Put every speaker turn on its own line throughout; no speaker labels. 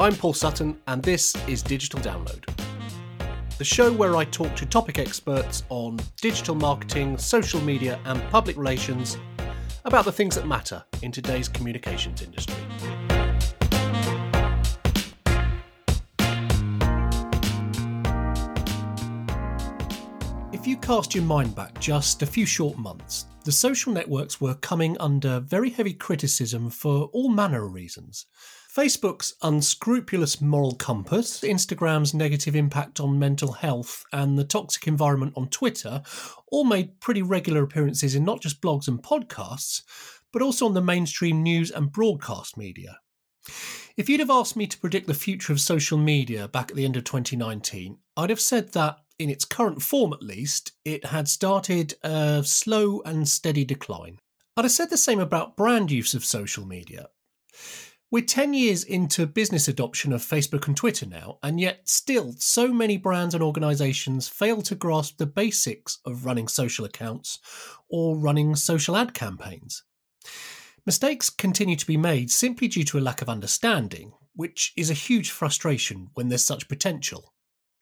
I'm Paul Sutton, and this is Digital Download, the show where I talk to topic experts on digital marketing, social media, and public relations about the things that matter in today's communications industry. If you cast your mind back just a few short months, the social networks were coming under very heavy criticism for all manner of reasons. Facebook's unscrupulous moral compass, Instagram's negative impact on mental health, and the toxic environment on Twitter all made pretty regular appearances in not just blogs and podcasts, but also on the mainstream news and broadcast media. If you'd have asked me to predict the future of social media back at the end of 2019, I'd have said that, in its current form at least, it had started a slow and steady decline. I'd have said the same about brand use of social media. We're 10 years into business adoption of Facebook and Twitter now, and yet still so many brands and organizations fail to grasp the basics of running social accounts or running social ad campaigns. Mistakes continue to be made simply due to a lack of understanding, which is a huge frustration when there's such potential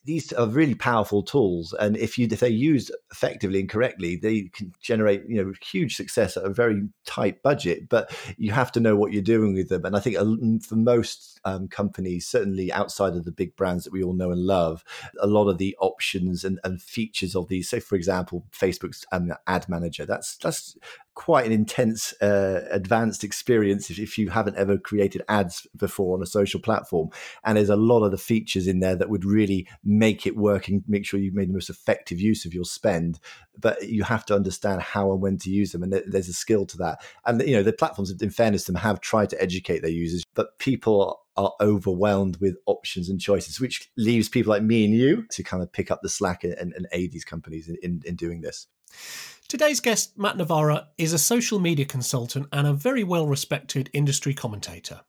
these are really powerful tools, and if you if they're used effectively and correctly, they can generate you know huge success at a very tight budget. But you have to know what you're doing with them, and I think for most um, companies, certainly outside of the big brands that we all know and love, a lot of the options and, and features of these, So, for example, Facebook's um, ad manager, that's that's quite an intense, uh, advanced experience if, if, you haven't ever created ads before on a social platform. And there's a lot of the features in there that would really make it work and make sure you've made the most effective use of your spend. But you have to understand how and when to use them, and there's a skill to that. And you know the platforms, in fairness to them, have tried to educate their users, but people are overwhelmed with options and choices, which leaves people like me and you to kind of pick up the slack and, and aid these companies in, in, in doing this.
Today's guest, Matt Navarra, is a social media consultant and a very well respected industry commentator.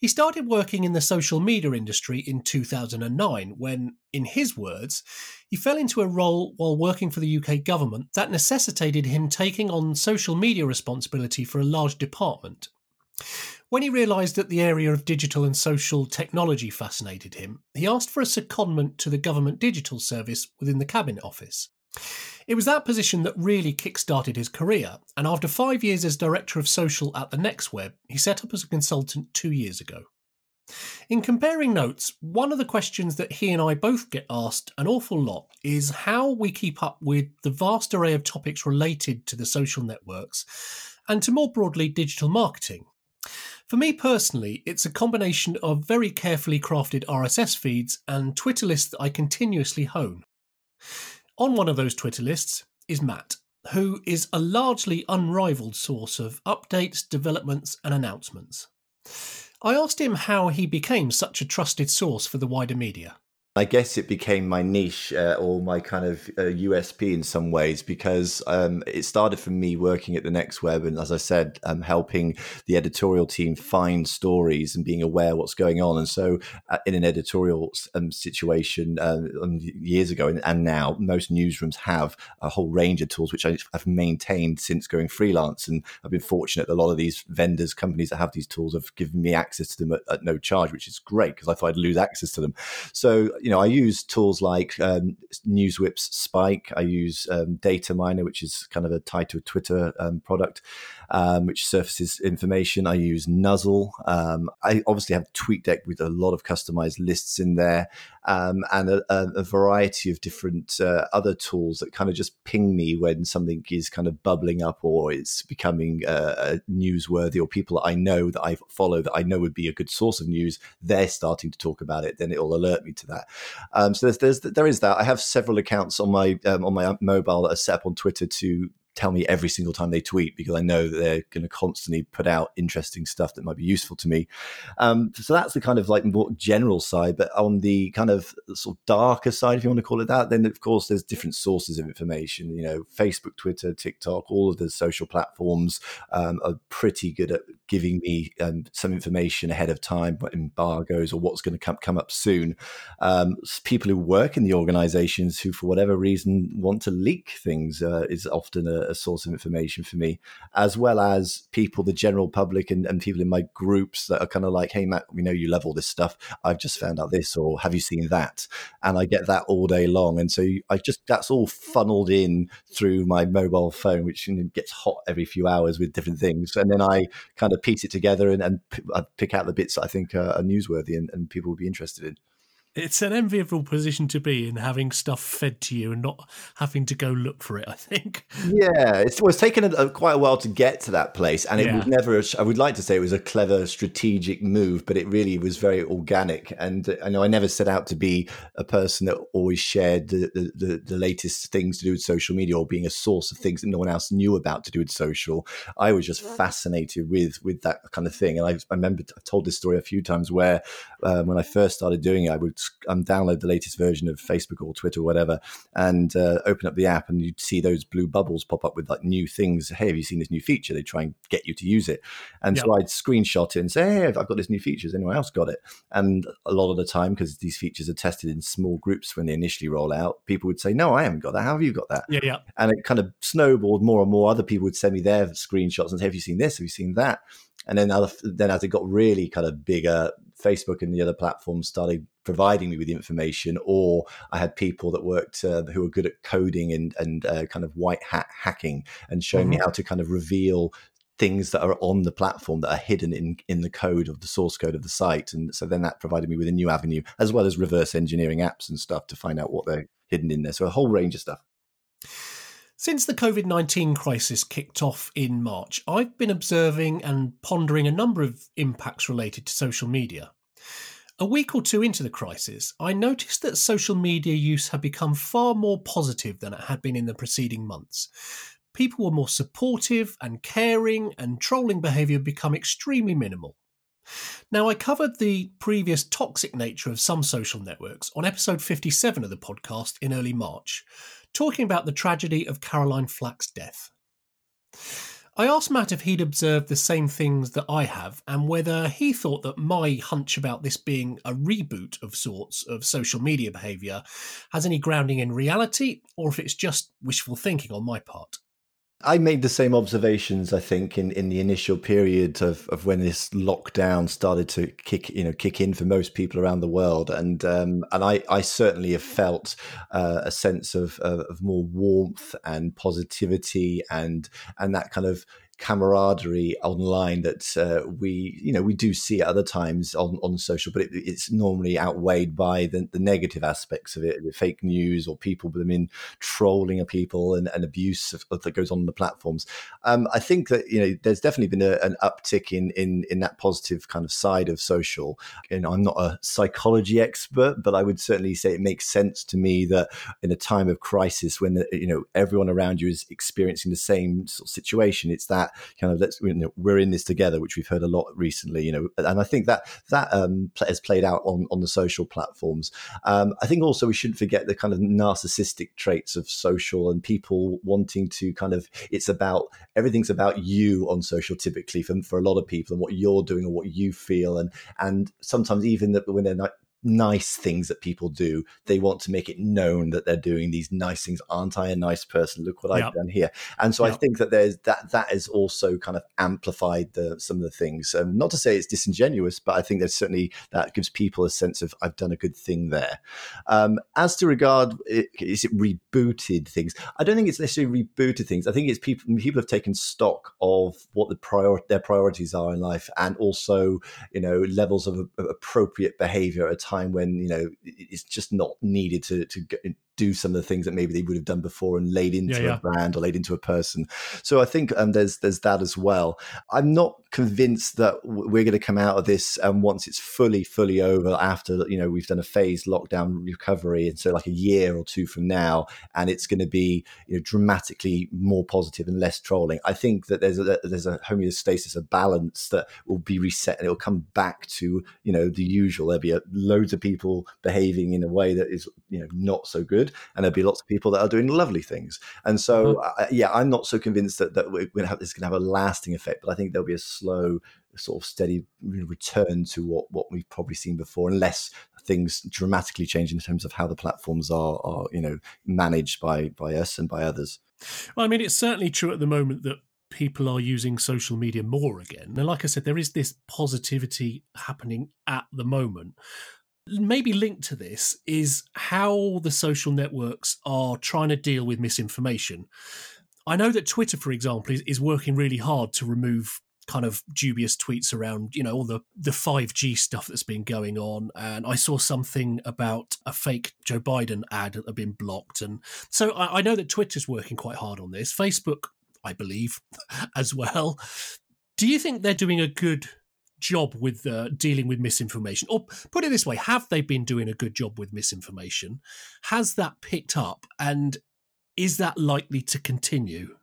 He started working in the social media industry in 2009 when, in his words, he fell into a role while working for the UK government that necessitated him taking on social media responsibility for a large department. When he realised that the area of digital and social technology fascinated him, he asked for a secondment to the government digital service within the Cabinet Office. It was that position that really kick-started his career, and after five years as director of social at the Next Web, he set up as a consultant two years ago. In comparing notes, one of the questions that he and I both get asked an awful lot is how we keep up with the vast array of topics related to the social networks and to more broadly digital marketing. For me personally, it's a combination of very carefully crafted RSS feeds and Twitter lists that I continuously hone. On one of those Twitter lists is Matt, who is a largely unrivaled source of updates, developments, and announcements. I asked him how he became such a trusted source for the wider media.
I guess it became my niche uh, or my kind of uh, USP in some ways because um, it started from me working at the Next Web and, as I said, um, helping the editorial team find stories and being aware what's going on. And so, uh, in an editorial um, situation um, years ago and, and, now, most newsrooms have a whole range of tools which I've maintained since going freelance. And I've been fortunate that a lot of these vendors, companies that have these tools, have given me access to them at, at no charge, which is great because I thought I'd lose access to them. So you know, I use tools like um, NewsWhip's Spike. I use um, Dataminr, which is kind of a tied to a Twitter um, product, um, which surfaces information. I use Nuzzle. Um, I obviously have TweetDeck with a lot of customized lists in there, um, and a, a, variety of different uh, other tools that kind of just ping me when something is kind of bubbling up or it's becoming uh, newsworthy, or people that I know that I follow that I know would be a good source of news. They're starting to talk about it, then it'll alert me to that. Um, so there's, there's there is that. I have several accounts on my um, on my mobile that are set up on Twitter to tell me every single time they tweet because I know that they're going to constantly put out interesting stuff that might be useful to me. Um, so that's the kind of like more general side. But on the kind of sort of darker side, if you want to call it that, then of course there's different sources of information. You know, Facebook, Twitter, TikTok, all of the social platforms um, are pretty good at giving me um, some information ahead of time, embargoes or what's going to come come up soon. Um, people who work in the organisations who, for whatever reason, want to leak things uh, is often a, a, source of information for me, as well as people, the general public, and, and people in my groups that are kind of like, "Hey, Matt, we know you love all this stuff. I've just found out this, or have you seen that?" And I get that all day long, and so I just that's all funneled in through my mobile phone, which gets hot every few hours with different things, and then I kind of piece it together and, and uh, pick out the bits that I think are, are newsworthy and, and people will be interested in
it's an enviable position to be in having stuff fed to you and not having to go look for it i think.
Yeah it's, well, it's taken a, a, quite a while to get to that place and it yeah. was never i would like to say it was a clever strategic move but it really was very organic and i know i never set out to be a person that always shared the, the, the, the latest things to do with social media or being a source of things that no one else knew about to do with social. I was just fascinated with with that kind of thing and i, I remember i told this story a few times where um, when i first started doing it i would um, download the latest version of Facebook or Twitter or whatever, and uh, open up the app, and you'd see those blue bubbles pop up with like new things. Hey, have you seen this new feature? They try and get you to use it, and yep. so I'd screenshot it and say, Hey, I've got this new feature. Has anyone else got it? And a lot of the time, because these features are tested in small groups when they initially roll out, people would say, No, I haven't got that. How have you got that?
Yeah, yeah.
And it kind of snowballed more and more. Other people would send me their screenshots and say, Have you seen this? Have you seen that? And then other, then as it got really kind of bigger, Facebook and the other platforms started providing me with information, or I had people that worked uh, who were good at coding and and uh, kind of white hat hacking and showing mm-hmm. me how to kind of reveal things that are on the platform that are hidden in in the code of the source code of the site and so then that provided me with a new avenue as well as reverse engineering apps and stuff to find out what they're hidden in there so a whole range of stuff
since the COVID 19 crisis kicked off in March, I've been observing and pondering a number of impacts related to social media. A week or two into the crisis, I noticed that social media use had become far more positive than it had been in the preceding months. People were more supportive and caring, and trolling behaviour had become extremely minimal. Now, I covered the previous toxic nature of some social networks on episode 57 of the podcast in early March, talking about the tragedy of Caroline Flack's death. I asked Matt if he'd observed the same things that I have and whether he thought that my hunch about this being a reboot of sorts of social media behaviour has any grounding in reality or if it's just wishful thinking on my part.
I made the same observations, I think, in, in the initial period of, of when this lockdown started to kick, you know, kick in for most people around the world, and um, and I, I certainly have felt uh, a sense of, of, of more warmth and positivity and and that kind of camaraderie online that uh, we you know we do see at other times on, on social but it, it's normally outweighed by the, the negative aspects of it the fake news or people I mean trolling of people and, and abuse of, of, that goes on on the platforms. Um, I think that you know there's definitely been a, an uptick in, in in that positive kind of side of social. And I'm not a psychology expert but I would certainly say it makes sense to me that in a time of crisis when you know everyone around you is experiencing the same sort of situation it's that that kind of let's you know, we're in this together, which we've heard a lot recently. You know, and I think that that um, has played out on on the social platforms. Um, I think also we shouldn't forget the kind of narcissistic traits of social and people wanting to kind of it's about everything's about you on social typically for, for a lot of people and what you're doing or what you feel and and sometimes even that when they're not nice things that people do. They want to make it known that they're doing these nice things. Aren't I a nice person? Look what yep. I've done here. And so yep. I think that there's that that is also kind of amplified the, some of the things. Um, not to say it's disingenuous, but I think there's certainly that gives people a sense of I've done a good thing there. Um, as to regard, is it rebooted things? I don't think it's necessarily rebooted things. I think it's people people have taken stock of what the prior their priorities are in life, and also you know levels of, of appropriate behavior at a time time when you know it's just not needed to to do some of the things that maybe they would have done before and laid into yeah, yeah. a brand or laid into a person. So I think um, there's there's that as well. I'm not convinced that we're going to come out of this and um, once it's fully fully over after you know we've done a phased lockdown recovery and so like a year or two from now and it's going to be you know dramatically more positive and less trolling. I think that there's a there's a homeostasis, a balance that will be reset and it will come back to you know the usual. There'll be a, loads of people behaving in a way that is you know not so good good, and there'll be lots of people that are doing lovely things. And so, mm-hmm. uh, yeah, I'm not so convinced that that we're going to have this going to have a lasting effect, but I think there'll be a slow, sort of steady return to what what we've probably seen before, unless things dramatically change in terms of how the platforms are are you know managed by by us and by others.
Well, I mean, it's certainly true at the moment that people are using social media more again. And like I said, there is this positivity happening at the moment. Maybe linked to this is how the social networks are trying to deal with misinformation. I know that Twitter, for example, is, is working really hard to remove kind of dubious tweets around, you know, all the the 5G stuff that's been going on. And I saw something about a fake Joe Biden ad that had been blocked. And so I, I know that Twitter's working quite hard on this. Facebook, I believe, as well. Do you think they're doing a good job with uh, dealing with misinformation? Or put it this way, have they been doing a good job with misinformation? Has that picked up? And is that likely to continue?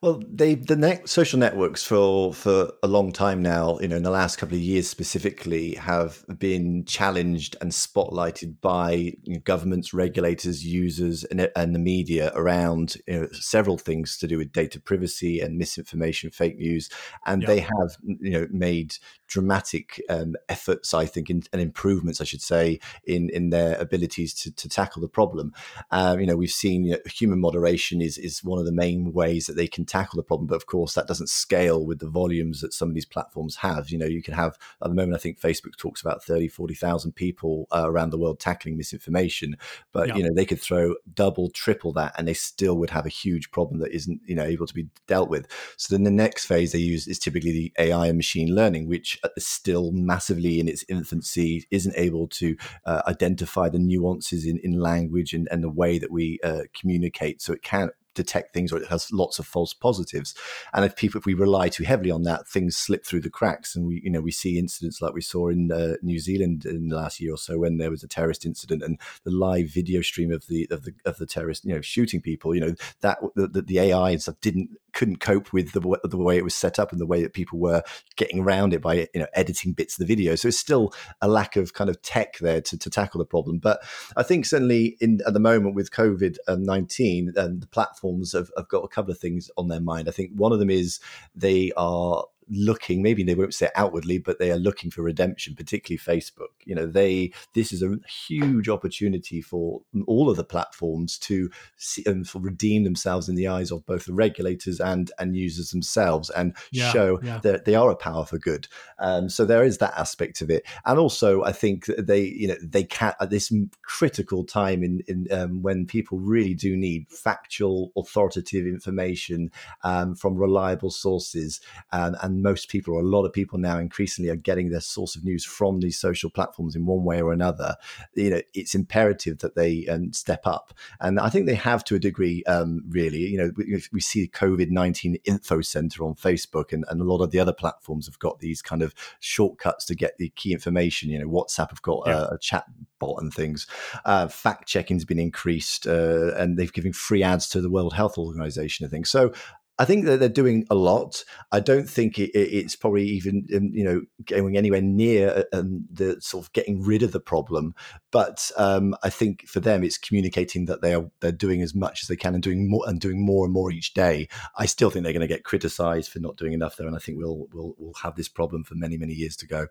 Well, they the net, social networks for for a long time now, you know, in the last couple of years specifically, have been challenged and spotlighted by you know, governments, regulators, users, and, and the media around you know, several things to do with data privacy and misinformation, fake news, and they have you know made dramatic um, efforts, I think, in, and improvements, I should say, in in their abilities to, to tackle the problem. Um, you know, we've seen you know, human moderation is is one of the main ways that they can tackle the problem, but of course, that doesn't scale with the volumes that some of these platforms have. You know, you can have at the moment, I think Facebook talks about 30, 40,000 people uh, around the world tackling misinformation, but yeah. you know, they could throw double, triple that, and they still would have a huge problem that isn't you know able to be dealt with. So then the next phase they use is typically the AI and machine learning, which still massively in its infancy, isn't able to uh, identify the nuances in, in language and, and the way that we uh, communicate. So it can't detect things or it has lots of false positives and if people if we rely too heavily on that things slip through the cracks and we you know we see incidents like we saw in uh, New Zealand in the last year or so when there was a terrorist incident and the live video stream of the of the of the terrorist you know shooting people you know that the, the AI and stuff didn't couldn't cope with the the way it was set up and the way that people were getting around it by you know editing bits of the video so it's still a lack of kind of tech there to, to tackle the problem but I think certainly in at the moment with COVID um, 19 and the platforms have, have got a couple of things on their mind. I think one of them is they are looking maybe they won't say outwardly but they are looking for redemption particularly facebook. You know they this is a huge opportunity for all of the platforms to see and um, redeem themselves in the eyes of both the regulators and and users themselves and yeah, show yeah. that they are a power for good. Um, so there is that aspect of it. And also i think they you know they can at this critical time in in um, when people really do need factual authoritative information um, from reliable sources and, and most people, or a lot of people now, increasingly are getting their source of news from these social platforms in one way or another. You know, it's imperative that they um, step up, and I think they have to a degree. Um, really, you know, we, we see COVID nineteen info center on Facebook, and, and a lot of the other platforms have got these kind of shortcuts to get the key information. You know, WhatsApp have got yeah. a, a chat bot and things. Uh, fact checking's been increased, uh, and they've given free ads to the World Health Organization. I think so. I think that they're doing a lot. I don't think it, it's probably even um, you know going anywhere near uh, um, the sort of getting rid of the problem. But um, I think for them, it's communicating that they are they're doing as much as they can and doing more and doing more and more each day. I still think they're going to get criticised for not doing enough there, and I think we'll we'll we'll have this problem for many many years to go.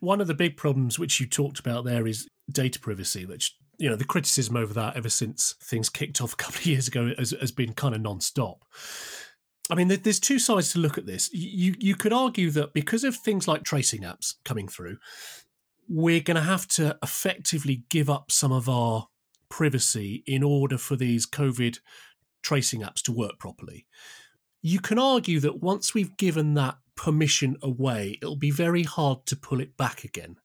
One of the big problems which you talked about there is data privacy, which you know the criticism over that ever since things kicked off a couple of years ago has, has been kind of non-stop I mean, there's two sides to look at this. You you could argue that because of things like tracing apps coming through, we're going to have to effectively give up some of our privacy in order for these COVID tracing apps to work properly. You can argue that once we've given that permission away, it'll be very hard to pull it back again.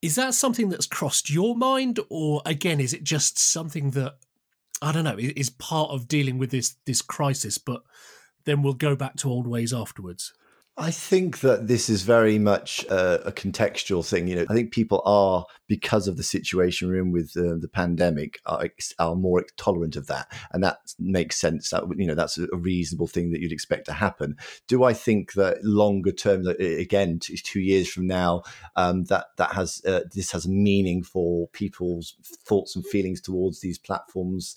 Is that something that's crossed your mind, or again, is it just something that I don't know is part of dealing with this this crisis, but then we'll go back to old ways afterwards?
I think that this is very much a, a, contextual thing. You know, I think people are because of the situation we're in with uh, the pandemic are, are more tolerant of that, and that makes sense. That you know, that's a reasonable thing that you'd expect to happen. Do I think that longer term, that again, two, two years from now, um, that that has uh, this has meaning for people's thoughts and feelings towards these platforms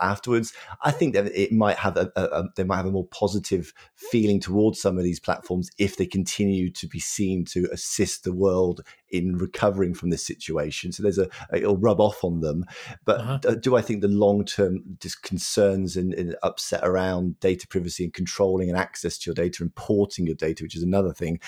afterwards. I think that it might have a, a, a, they might have a more positive feeling towards some of these platforms if they continue to be seen to assist the world in recovering from this situation. So there's a it'll rub off on them. But uh-huh. do I think the long term concerns and, and, upset around data privacy and controlling and access to your data, importing your data, which is another thing.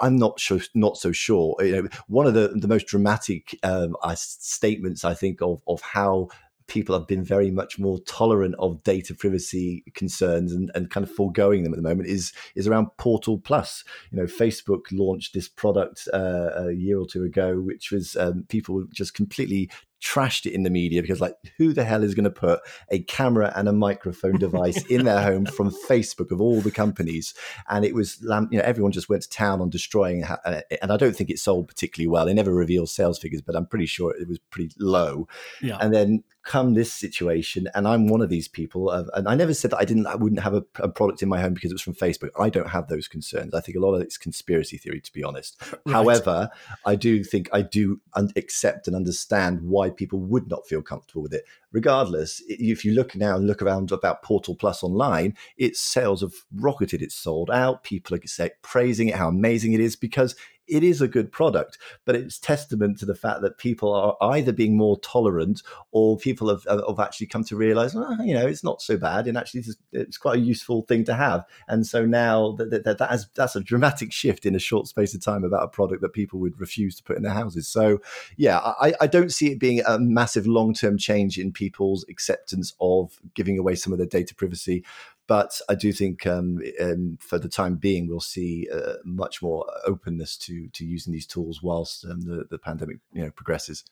I'm not sure, not so sure. You know, one of the, the most dramatic um, statements I think of of how people have been very much more tolerant of data privacy concerns and, and kind of foregoing them at the moment is is around Portal Plus. You know, Facebook launched this product uh, a year or two ago, which was um, people just completely trashed it in the media because like who the hell is going to put a camera and a microphone device in their home from facebook of all the companies? And it was you know everyone just went to town on destroying uh, and i don't think it sold particularly well. They never revealed sales figures but i'm pretty sure it was pretty low. Yeah. and then come this situation and i'm one of these people and i never said that i didn't i wouldn't have a, a, product in my home because it was from facebook. I don't have those concerns. I think a lot of it's conspiracy theory to be honest. Right. however i do think i do un- accept and understand why people would not feel comfortable with it regardless, if you look now and look around about Portal Plus online, its sales have rocketed. It's sold out. People are praising it, how amazing it is, because it is a good product, but it's testament to the fact that people are either being more tolerant or people have, have actually come to realize, oh, you know, it's not so bad. And actually, it's, it's quite a useful thing to have. And so now that, that, that has, that's a dramatic shift in a short space of time about a product that people would refuse to put in their houses. So, yeah, I, I don't see it being a massive long term change in people's acceptance of giving away some of their data privacy. But I do think um, um, for the time being, we'll see uh, much more openness to to using these tools whilst um, the, the pandemic you know progresses.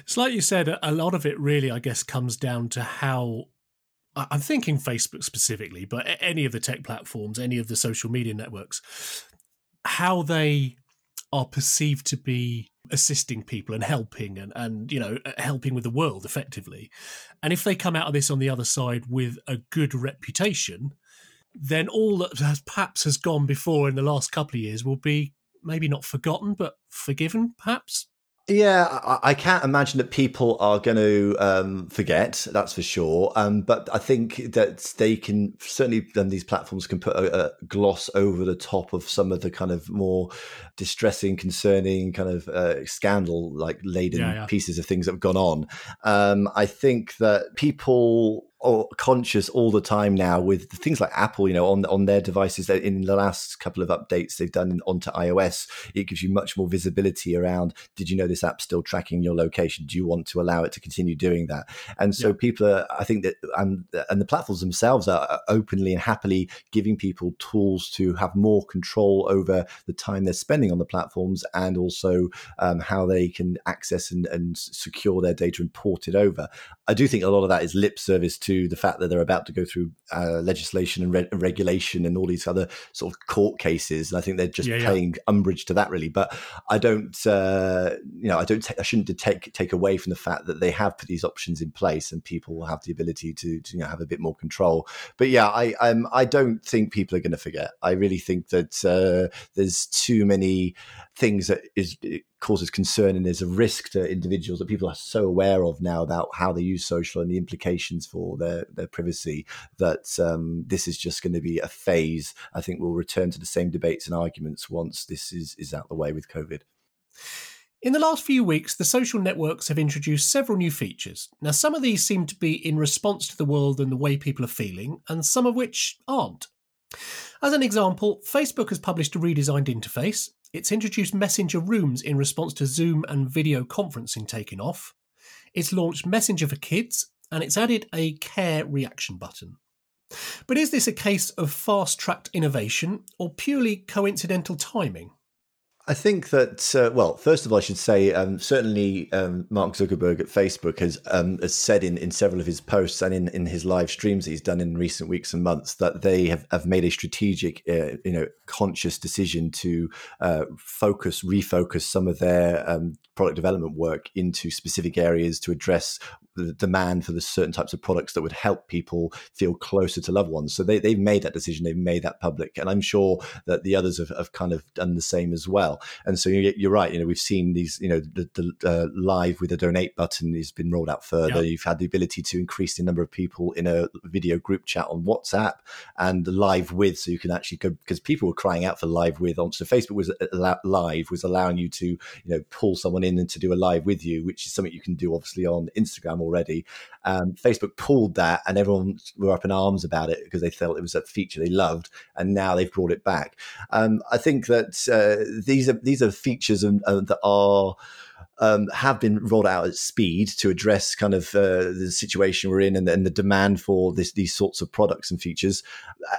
It's like you said, a lot of it really, I guess, comes down to how I'm thinking Facebook specifically, but any of the tech platforms, any of the social media networks, how they are perceived to be assisting people and helping and, and you know uh, helping with the world effectively. And if they come out of this on the other side with a good reputation then all that has, perhaps has gone before in the last couple of years will be maybe not forgotten but forgiven perhaps
yeah, I, I, can't imagine that people are going to um, forget. That's for sure. Um, but I think that they can certainly, then these platforms can put a, a, gloss over the top of some of the kind of more distressing, concerning, kind of uh, scandal like laden yeah, yeah. pieces of things that have gone on. Um, I think that people conscious all the time now with things like Apple, you know, on on their devices. In the last couple of updates they've done onto iOS, it gives you much more visibility around. Did you know this app's still tracking your location? Do you want to allow it to continue doing that? And so yeah. people are, I think that, and and the platforms themselves are openly and happily giving people tools to have more control over the time they're spending on the platforms and also um, how they can access and, and secure their data and port it over. I do think a lot of that is lip service to to the fact that they're about to go through uh, legislation and re- regulation and all these other sort of court cases. And I think they're just yeah, paying yeah. umbrage to that, really. But I don't, uh, you know, I don't, I shouldn't take take away from the fact that they have put these options in place and people will have the ability to, to you know, have a bit more control. But yeah, I, I'm, I don't think people are going to forget. I really think that uh, there's too many things that is causes concern and there's a risk to individuals that people are so aware of now about how they use social and the implications for their, their privacy that um, this is just going to be a phase. I think we'll return to the same debates and arguments once this is, is out the way with COVID.
In the last few weeks, the social networks have introduced several new features. Now, some of these seem to be in response to the world and the way people are feeling, and some of which aren't. As an example, Facebook has published a redesigned interface, it's introduced Messenger Rooms in response to Zoom and video conferencing taking off. It's launched Messenger for Kids, and it's added a care reaction button. But is this a case of fast tracked innovation or purely coincidental timing?
I think that, uh, well, first of all, I should say um, certainly um, Mark Zuckerberg at Facebook has, um, has said in, in several of his posts and in, in his live streams that he's done in recent weeks and months that they have, have made a strategic, uh, you know, conscious decision to uh, focus, refocus some of their um, product development work into specific areas to address the demand for the certain types of products that would help people feel closer to loved ones. So they, they've made that decision, they've made that public. And I'm sure that the others have, have kind of done the same as well. Well. And so you're right. You know, we've seen these. You know, the, the uh, live with a donate button has been rolled out further. Yep. You've had the ability to increase the number of people in a video group chat on WhatsApp and live with, so you can actually go because people were crying out for live with on. So Facebook was uh, live was allowing you to you know pull someone in and to do a live with you, which is something you can do obviously on Instagram already. Um, Facebook pulled that, and everyone were up in arms about it because they felt it was a feature they loved, and now they've brought it back. Um, I think that uh, these are these are features and, uh, that are um, have been rolled out at speed to address kind of uh, the situation we're in and, and, the demand for this, these sorts of products and features.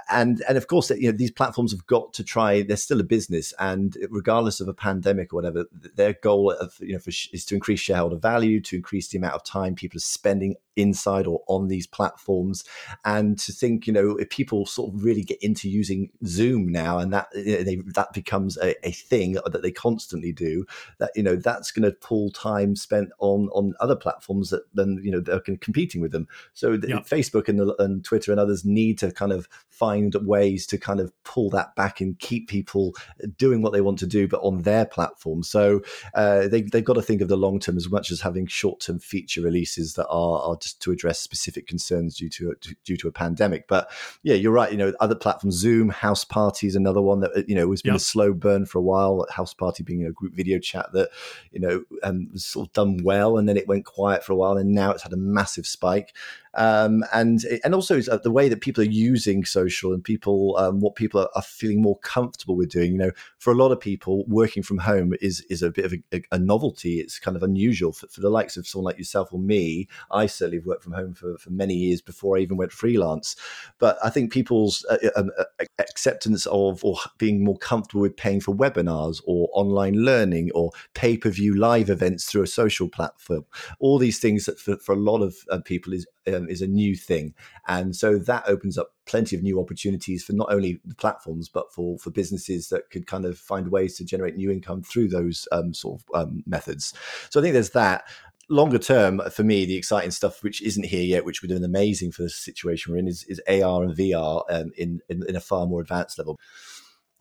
And and of course, you know, these platforms have got to try. They're still a business, and regardless of a pandemic or whatever, their goal of you know for, is to increase shareholder value, to increase the amount of time people are spending inside or on these platforms, and to think, you know, if people sort of really get into using Zoom now, and that you know, they, that becomes a, a thing that they constantly do, that you know that's going to pull time spent on on other platforms that then you know they're competing with them. So the, Facebook and, the, and Twitter and others need to kind of find ways to kind of pull that back and keep people doing what they want to do, but on their platform. So uh, they they've got to think of the long term as much as having short term feature releases that are, are just to address specific concerns due to due to a pandemic. But yeah, you're right. You know, other platforms, Zoom, Houseparty is another one that you know has been a slow burn for a while. Houseparty being a group video chat that you know um, was sort of done well, and then it went quiet for a while, and now it's had a massive spike um, and and also uh, the way that people are using social and people um, what people are, are, feeling more comfortable with doing. You know, for a lot of people, working from home is is a bit of a, a novelty. It's kind of unusual for, for, the likes of someone like yourself or me. I certainly have worked from home for, for many years before I even went freelance. But I think people's uh, uh um, uh, acceptance of or being more comfortable with paying for webinars or online learning or pay per view live events through a social platform, all these things that for, for a lot of uh, people is um, is a new thing, and so that opens up plenty of new opportunities for not only the platforms but for for businesses that could kind of find ways to generate new income through those um, sort of um, methods. So I think there's that longer term for me the exciting stuff which isn't here yet which would have been amazing for the situation we're in is, is ar and vr um, in, in, in a far more advanced level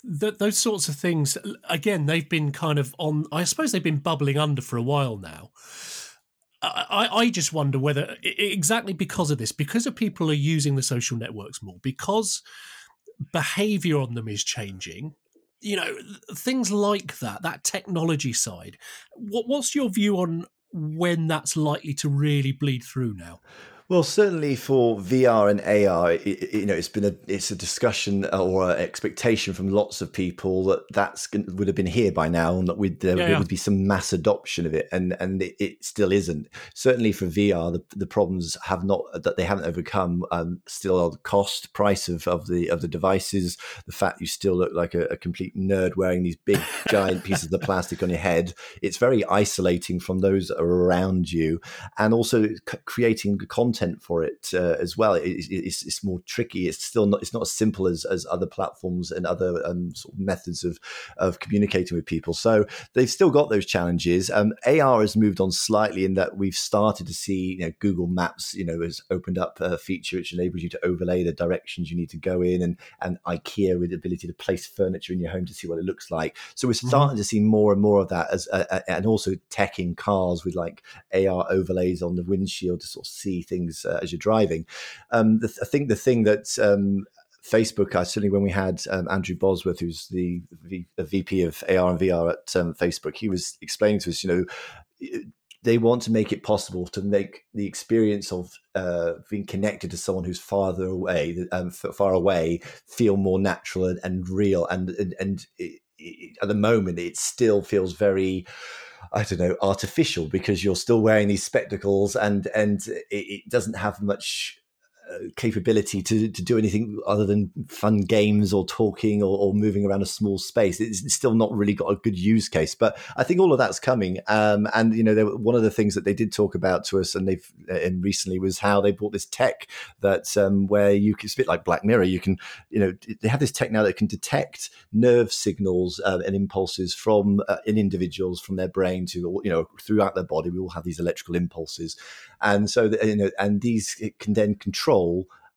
the, those sorts of things again they've been kind of on i suppose they've been bubbling under for a while now I, I just wonder whether exactly because of this, because of people are using the social networks more, because behavior on them is changing, you know, things like that, that technology side. What, what's your view on when that's likely to really bleed through now?
Well, certainly for VR and AR, it, you know, it's been a it's a discussion or an expectation from lots of people that that's would have been here by now, and that we'd, there, yeah, yeah. would be some mass adoption of it, and and it, it, still isn't. Certainly for VR, the, the problems have not that they haven't overcome. Um, still are the cost, price of, of the of the devices, the fact you still look like a, a complete nerd wearing these big giant pieces of plastic on your head. It's very isolating from those around you, and also creating content content for it uh, as well. It, it's, it's, more tricky. It's still not. It's not as simple as, as other platforms and other um, sort of methods of of communicating with people. So they've still got those challenges. Um, AR has moved on slightly in that we've started to see you know, Google Maps. You know, has opened up a feature which enables you to overlay the directions you need to go in, and and IKEA with the ability to place furniture in your home to see what it looks like. So we're mm-hmm. starting mm-hmm. to see more and more of that as uh, uh, and also tech in cars with like AR overlays on the windshield to sort of see things things uh, as you're driving. Um, the, I think the thing that um, Facebook, uh, certainly when we had um, Andrew Bosworth, who's the, v, VP of AR and VR at um, Facebook, he was explaining to us, you know, they want to make it possible to make the experience of uh, being connected to someone who's farther away, um, far away, feel more natural and, and real. And and, and it, it, at the moment, it still feels very I don't know, artificial because you're still wearing these spectacles and and it, it doesn't have much capability to, to do anything other than fun games or talking or, or, moving around a small space. It's still not really got a good use case, but I think all of that's coming. Um, and you know, one of the things that they did talk about to us, and they've and recently was how they brought this tech that um, where you can, it's a bit like Black Mirror. You can, you know, they have this tech now that can detect nerve signals uh, and impulses from uh, in individuals from their brain to you know throughout their body. We all have these electrical impulses, and so you know, and these can then control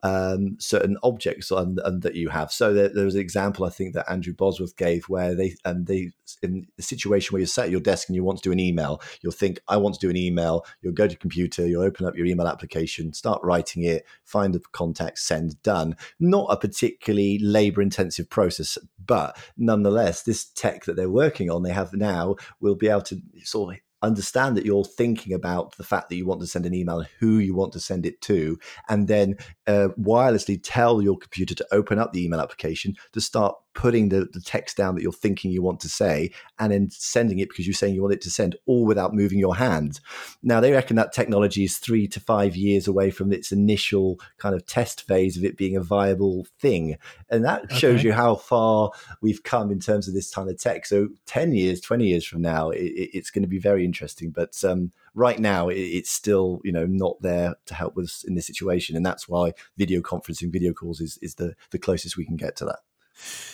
um, certain objects on, on, that you have. So there, there, was an example I think that Andrew Bosworth gave where they um, they in the situation where you're sat at your desk and you want to do an email, you'll think I want to do an email. You'll go to your computer, you'll open up your email application, start writing it, find the contact, send, done. Not a particularly labor intensive process, but nonetheless, this tech that they're working on, they have now will be able to sort of understand that you're thinking about the fact that you want to send an email and who you want to send it to, and then uh, wirelessly tell your computer to open up the email application to start putting the, the text down that you're thinking you want to say and then sending it because you're saying you want it to send all without moving your hand. Now, they reckon that technology is three to five years away from its initial kind of test phase of it being a viable thing. And that okay. shows you how far we've come in terms of this kind of tech. So, 10 years, 20 years from now, it, it's going to be very interesting. But um, right now, it, it's still, you know, not there to help us in this situation. And that's why video conferencing, video calls is, is the, the closest we can get to that.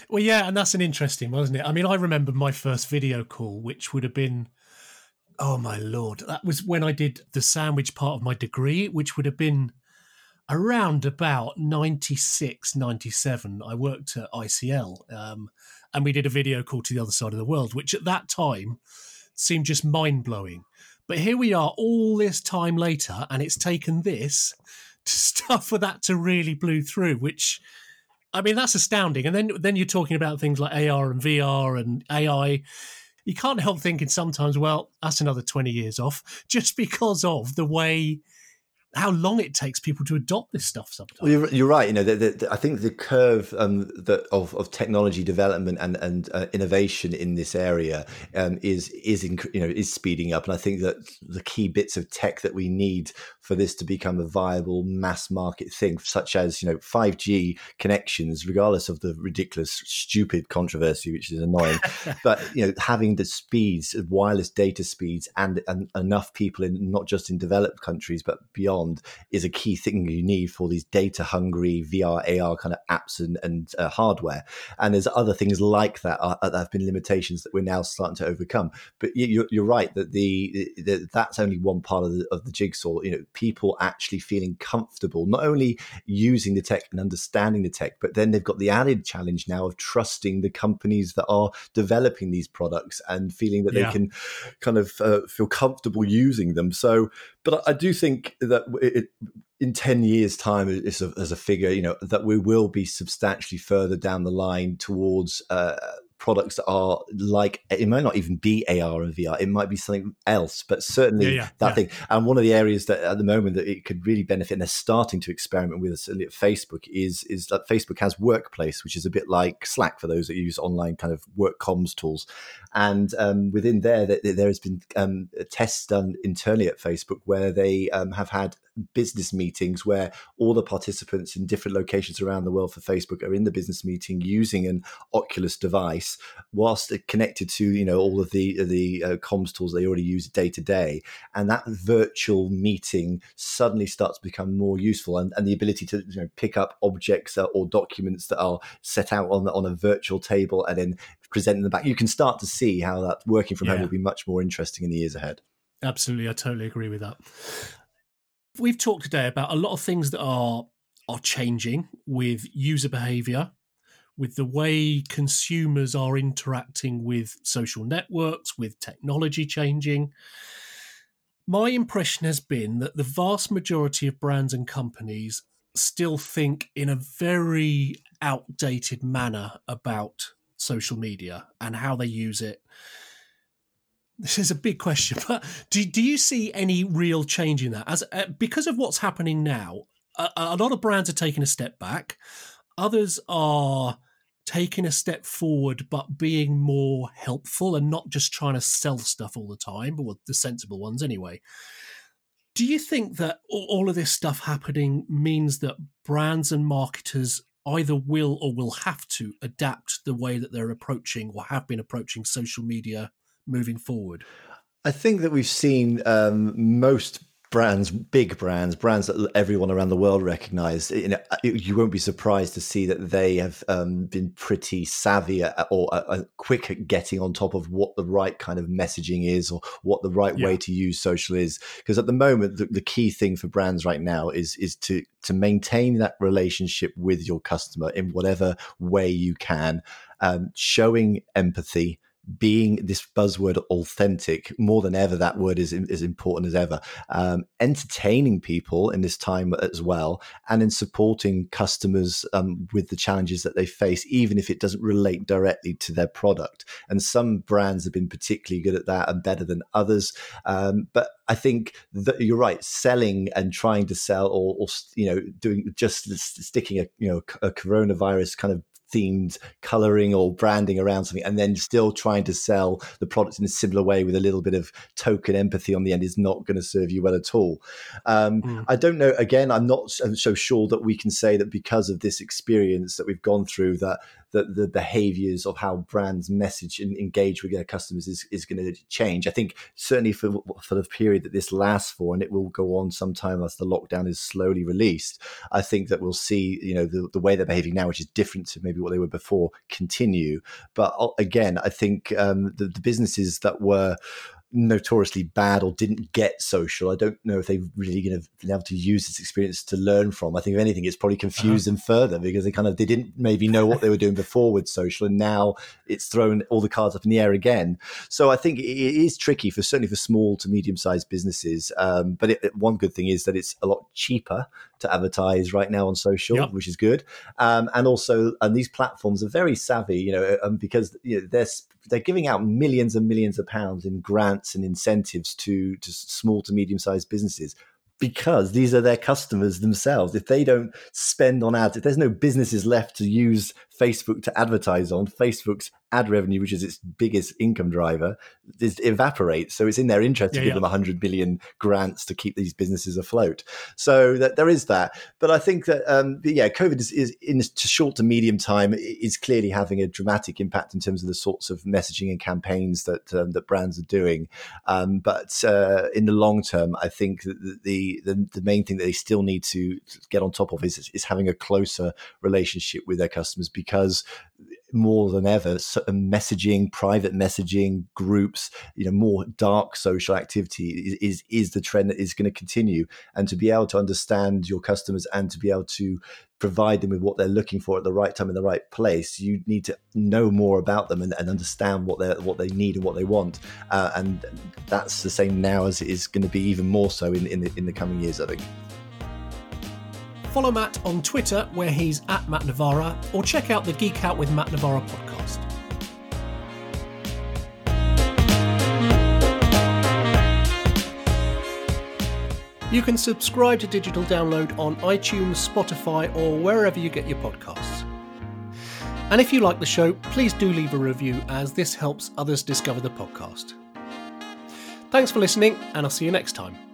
Well, yeah, and that's an interesting one, isn't it? I mean, I remember my first video call, which would have been, oh my lord, that was when I did the sandwich part of my degree, which would have been around about 96, 97. I worked at ICL um, and we did a video call to the other side of the world, which at that time seemed just mind blowing. But here we are all this time later, and it's taken this stuff for that to really blew through, which I mean, that's astounding. And then then you're talking about things like AR and VR and AI. You can't help thinking sometimes, well, that's another 20 years off, just because of the way how long it takes people to adopt this stuff sometimes.
Well, you're, you're right. You know, the, the, I think the curve um, the, of, of technology development and and uh, innovation in this area um, is is you know is speeding up, and I think that the key bits of tech that we need for this to become a viable mass market thing, such as you know 5G connections, regardless of the ridiculous, stupid controversy, which is annoying, but you know having the speeds, wireless data speeds, and, and enough people in not just in developed countries but beyond beyond is a key thing you need for these data hungry VR, AR kind of apps and, and uh, hardware. And there's other things like that are, that have been limitations that we're now starting to overcome. But you're, you're right that the, the, that's only one part of the, of the jigsaw. You know, people actually feeling comfortable, not only using the tech and understanding the tech, but then they've got the added challenge now of trusting the companies that are developing these products and feeling that yeah. they can kind of uh, feel comfortable using them. So but I do think that it, in 10 years time as a, as a, figure you know that we will be substantially further down the line towards uh, products that are like it might not even be AR and VR. It might be something else, but certainly yeah, yeah, that yeah. thing. And one of the areas that at the moment that it could really benefit, and they're starting to experiment with certainly at Facebook, is is that Facebook has Workplace, which is a bit like Slack for those that use online kind of work comms tools. And um, within there, there has been um, tests done internally at Facebook where they um, have had business meetings where all the participants in different locations around the world for Facebook are in the business meeting using an Oculus device whilst connected to you know all of the the uh, comms tools they already use day to day, and that virtual meeting suddenly starts to become more useful, and, and the ability to you know, pick up objects or documents that are set out on on a virtual table and then present them back. You can start to see how that working from yeah. home will be much more interesting in the years ahead.
Absolutely, I totally agree with that. We've talked today about a lot of things that are are changing with user behavior, with the way consumers are interacting with social networks, with technology changing. My impression has been that the vast majority of brands and companies still think in a very outdated manner about social media and how they use it this is a big question, but do, do you see any real change in that? As uh, because of what's happening now, a, a lot of brands are taking a step back. Others are taking a step forward, but being more helpful and not just trying to sell stuff all the time, or the sensible ones anyway. Do you think that all of this stuff happening means that brands and marketers either will or will have to adapt the way that they're approaching or have been approaching social media moving forward?
I think that we've seen um, most brands, big brands, brands that everyone around the world recognize, you, know, you won't be surprised to see that they have um, been pretty savvy at, or uh, quick at getting on top of what the right kind of messaging is or what the right yeah. way to use social is. Because at the moment, the, the, key thing for brands right now is is to to maintain that relationship with your customer in whatever way you can, um, showing empathy being this buzzword authentic more than ever that word is as important as ever um, entertaining people in this time as well and in supporting customers um, with the challenges that they face even if it doesn't relate directly to their product and some brands have been particularly good at that and better than others um, but I think that you're right. Selling and trying to sell, or, or you know, doing just sticking a you know a coronavirus kind of themed coloring or branding around something and then still trying to sell the product in a similar way with a little bit of token empathy on the end is not going to serve you well at all. Um, mm. I don't know. Again, I'm not so sure that we can say that because of this experience that we've gone through that the, the behaviors of how brands message and engage with their customers is, is going to change. I think certainly for, for the period that this lasts for, and it will go on sometime as the lockdown is slowly released, I think that we'll see, you know, the, the way they're behaving now, which is different to maybe what they were before, continue. But uh, again, I think um, the, the businesses that were notoriously bad or didn't get social. I don't know if they've really going to been able to use this experience to learn from. I think if anything, it's probably confused uh-huh. them further because they kind of they didn't maybe know what they were doing before with social, and now it's thrown all the cards up in the air again. So I think it is tricky for certainly for small to medium sized businesses. Um, but it, one good thing is that it's a lot cheaper to advertise right now on social, yep. which is good. Um, and also, and these platforms are very savvy, you know, um, because you know, they're they're giving out millions and millions of pounds in grants and incentives to to small to medium sized businesses because these are their customers themselves. If they don't spend on ads, if there's no businesses left to use Facebook to advertise on, Facebook's ad revenue, which is its biggest income driver, is, evaporates. So it's in their interest yeah, to give yeah. them 100 billion grants to keep these businesses afloat. So that there is that. But I think that, um, yeah, COVID is, is in short to medium time is clearly having a dramatic impact in terms of the sorts of messaging and campaigns that um, that brands are doing. Um, but uh, in the long term, I think that the, the, the main thing that they still need to get on top of is is having a closer relationship with their customers because more than ever messaging private messaging groups you know more dark social activity is, is is, the trend that is going to continue. And to be able to understand your customers and to be able to provide them with what they're looking for at the right time in the right place you need to know more about them and, and understand what they what they need and what they want. Uh, and that's the same now as it is going to be even more so in, in the in the coming years i think
Follow Matt on Twitter, where he's at Matt Navarra, or check out the Geek Out with Matt Navarra podcast. You can subscribe to Digital Download on iTunes, Spotify, or wherever you get your podcasts. And if you like the show, please do leave a review as this helps others discover the podcast. Thanks for listening, and I'll see you next time.